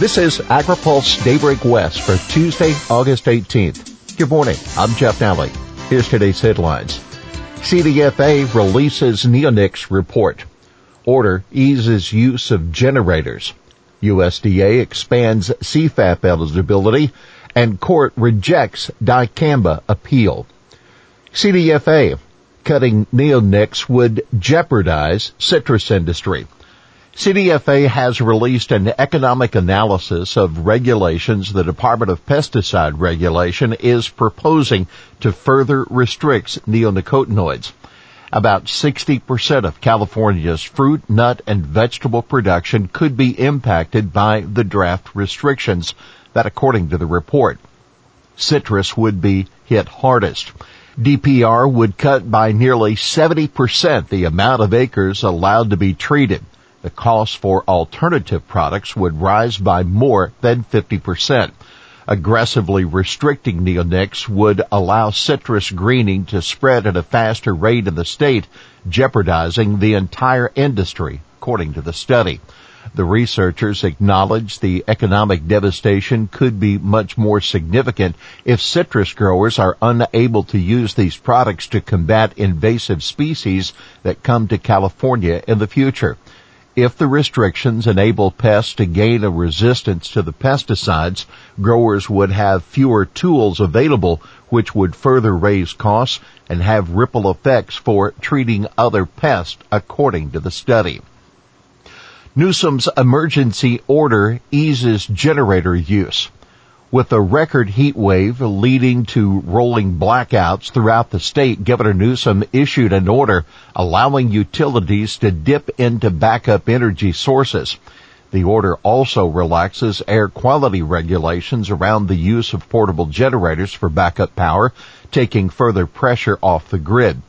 This is AgriPulse Daybreak West for Tuesday, August 18th. Good morning. I'm Jeff Nalley. Here's today's headlines. CDFA releases neonics report. Order eases use of generators. USDA expands CFAP eligibility and court rejects dicamba appeal. CDFA cutting neonics would jeopardize citrus industry. CDFA has released an economic analysis of regulations the Department of Pesticide Regulation is proposing to further restrict neonicotinoids. About 60% of California's fruit, nut, and vegetable production could be impacted by the draft restrictions, that according to the report. Citrus would be hit hardest. DPR would cut by nearly 70% the amount of acres allowed to be treated the cost for alternative products would rise by more than 50%. Aggressively restricting neonics would allow citrus greening to spread at a faster rate in the state, jeopardizing the entire industry, according to the study. The researchers acknowledge the economic devastation could be much more significant if citrus growers are unable to use these products to combat invasive species that come to California in the future. If the restrictions enable pests to gain a resistance to the pesticides, growers would have fewer tools available which would further raise costs and have ripple effects for treating other pests according to the study. Newsom's emergency order eases generator use with a record heat wave leading to rolling blackouts throughout the state, Governor Newsom issued an order allowing utilities to dip into backup energy sources. The order also relaxes air quality regulations around the use of portable generators for backup power, taking further pressure off the grid.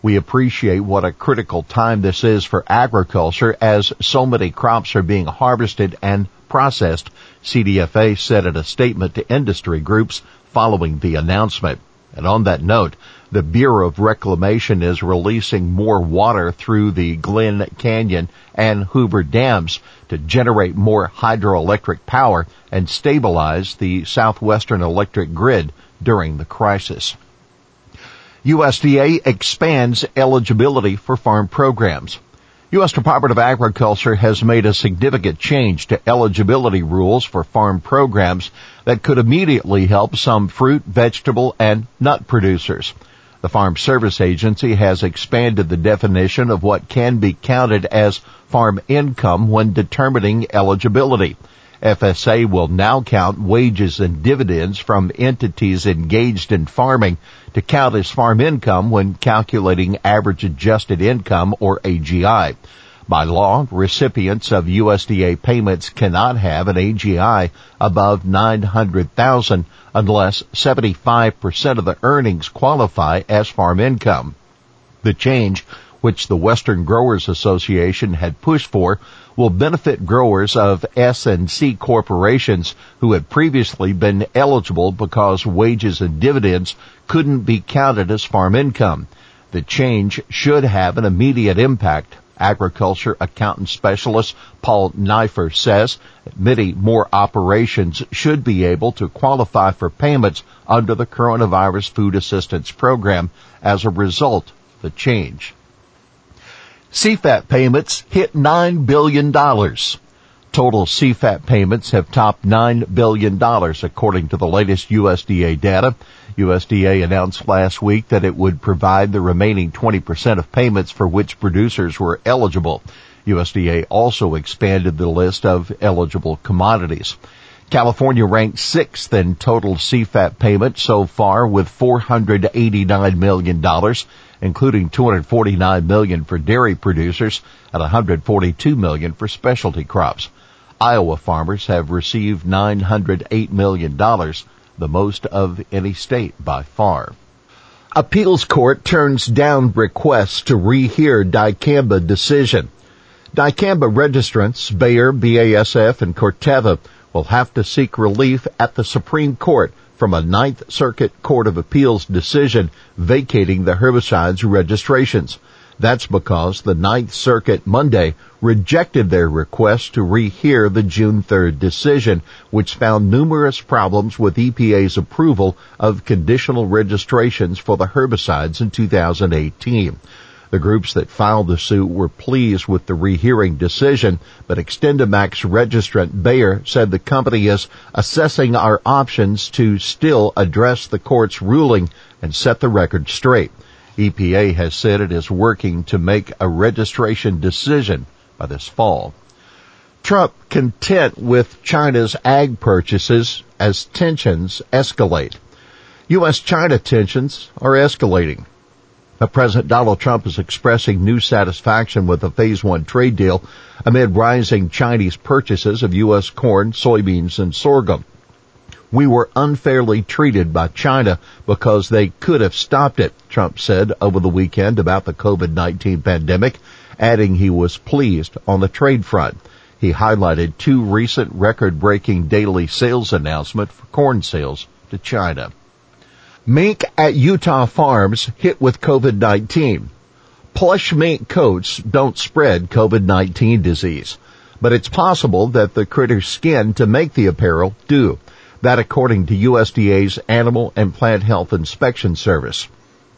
We appreciate what a critical time this is for agriculture as so many crops are being harvested and processed, CDFA said in a statement to industry groups following the announcement. And on that note, the Bureau of Reclamation is releasing more water through the Glen Canyon and Hoover dams to generate more hydroelectric power and stabilize the southwestern electric grid during the crisis. USDA expands eligibility for farm programs. U.S. Department of Agriculture has made a significant change to eligibility rules for farm programs that could immediately help some fruit, vegetable, and nut producers. The Farm Service Agency has expanded the definition of what can be counted as farm income when determining eligibility. FSA will now count wages and dividends from entities engaged in farming to count as farm income when calculating average adjusted income or AGI. By law, recipients of USDA payments cannot have an AGI above 900,000 unless 75% of the earnings qualify as farm income. The change which the Western Growers Association had pushed for, will benefit growers of S&C corporations who had previously been eligible because wages and dividends couldn't be counted as farm income. The change should have an immediate impact. Agriculture accountant specialist Paul Neiffer says many more operations should be able to qualify for payments under the coronavirus food assistance program as a result of the change. CFAP payments hit $9 billion. Total CFAP payments have topped $9 billion according to the latest USDA data. USDA announced last week that it would provide the remaining 20% of payments for which producers were eligible. USDA also expanded the list of eligible commodities. California ranked sixth in total CFAP payments so far with $489 million including 249 million for dairy producers and 142 million for specialty crops. Iowa farmers have received 908 million dollars, the most of any state by far. Appeals court turns down requests to rehear dicamba decision. Dicamba registrants Bayer, BASF, and Corteva will have to seek relief at the Supreme Court from a Ninth Circuit Court of Appeals decision vacating the herbicide's registrations. That's because the Ninth Circuit Monday rejected their request to rehear the June 3rd decision, which found numerous problems with EPA's approval of conditional registrations for the herbicides in 2018. The groups that filed the suit were pleased with the rehearing decision, but XtendiMax registrant Bayer said the company is assessing our options to still address the court's ruling and set the record straight. EPA has said it is working to make a registration decision by this fall. Trump content with China's ag purchases as tensions escalate. U.S.-China tensions are escalating. President Donald Trump is expressing new satisfaction with the phase one trade deal amid rising Chinese purchases of U.S. corn, soybeans, and sorghum. We were unfairly treated by China because they could have stopped it, Trump said over the weekend about the COVID-19 pandemic, adding he was pleased on the trade front. He highlighted two recent record-breaking daily sales announcements for corn sales to China. Mink at Utah farms hit with COVID-19. Plush mink coats don't spread COVID-19 disease, but it's possible that the critter's skin to make the apparel do. That according to USDA's Animal and Plant Health Inspection Service.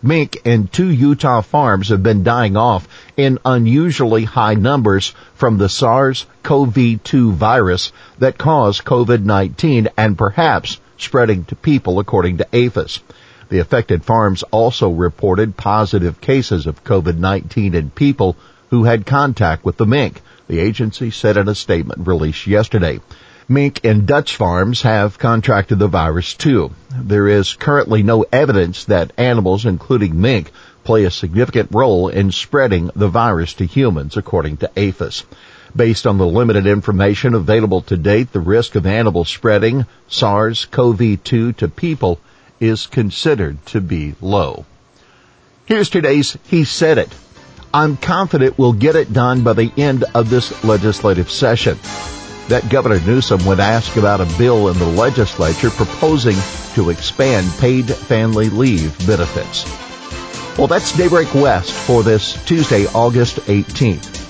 Mink in two Utah farms have been dying off in unusually high numbers from the SARS-CoV-2 virus that caused COVID-19 and perhaps spreading to people according to APHIS. The affected farms also reported positive cases of COVID-19 in people who had contact with the mink. The agency said in a statement released yesterday. Mink and Dutch farms have contracted the virus too. There is currently no evidence that animals, including mink, play a significant role in spreading the virus to humans, according to APHIS. Based on the limited information available to date, the risk of animal spreading SARS-CoV-2 to people is considered to be low. Here's today's He Said It. I'm confident we'll get it done by the end of this legislative session. That Governor Newsom would ask about a bill in the legislature proposing to expand paid family leave benefits. Well, that's Daybreak West for this Tuesday, August 18th.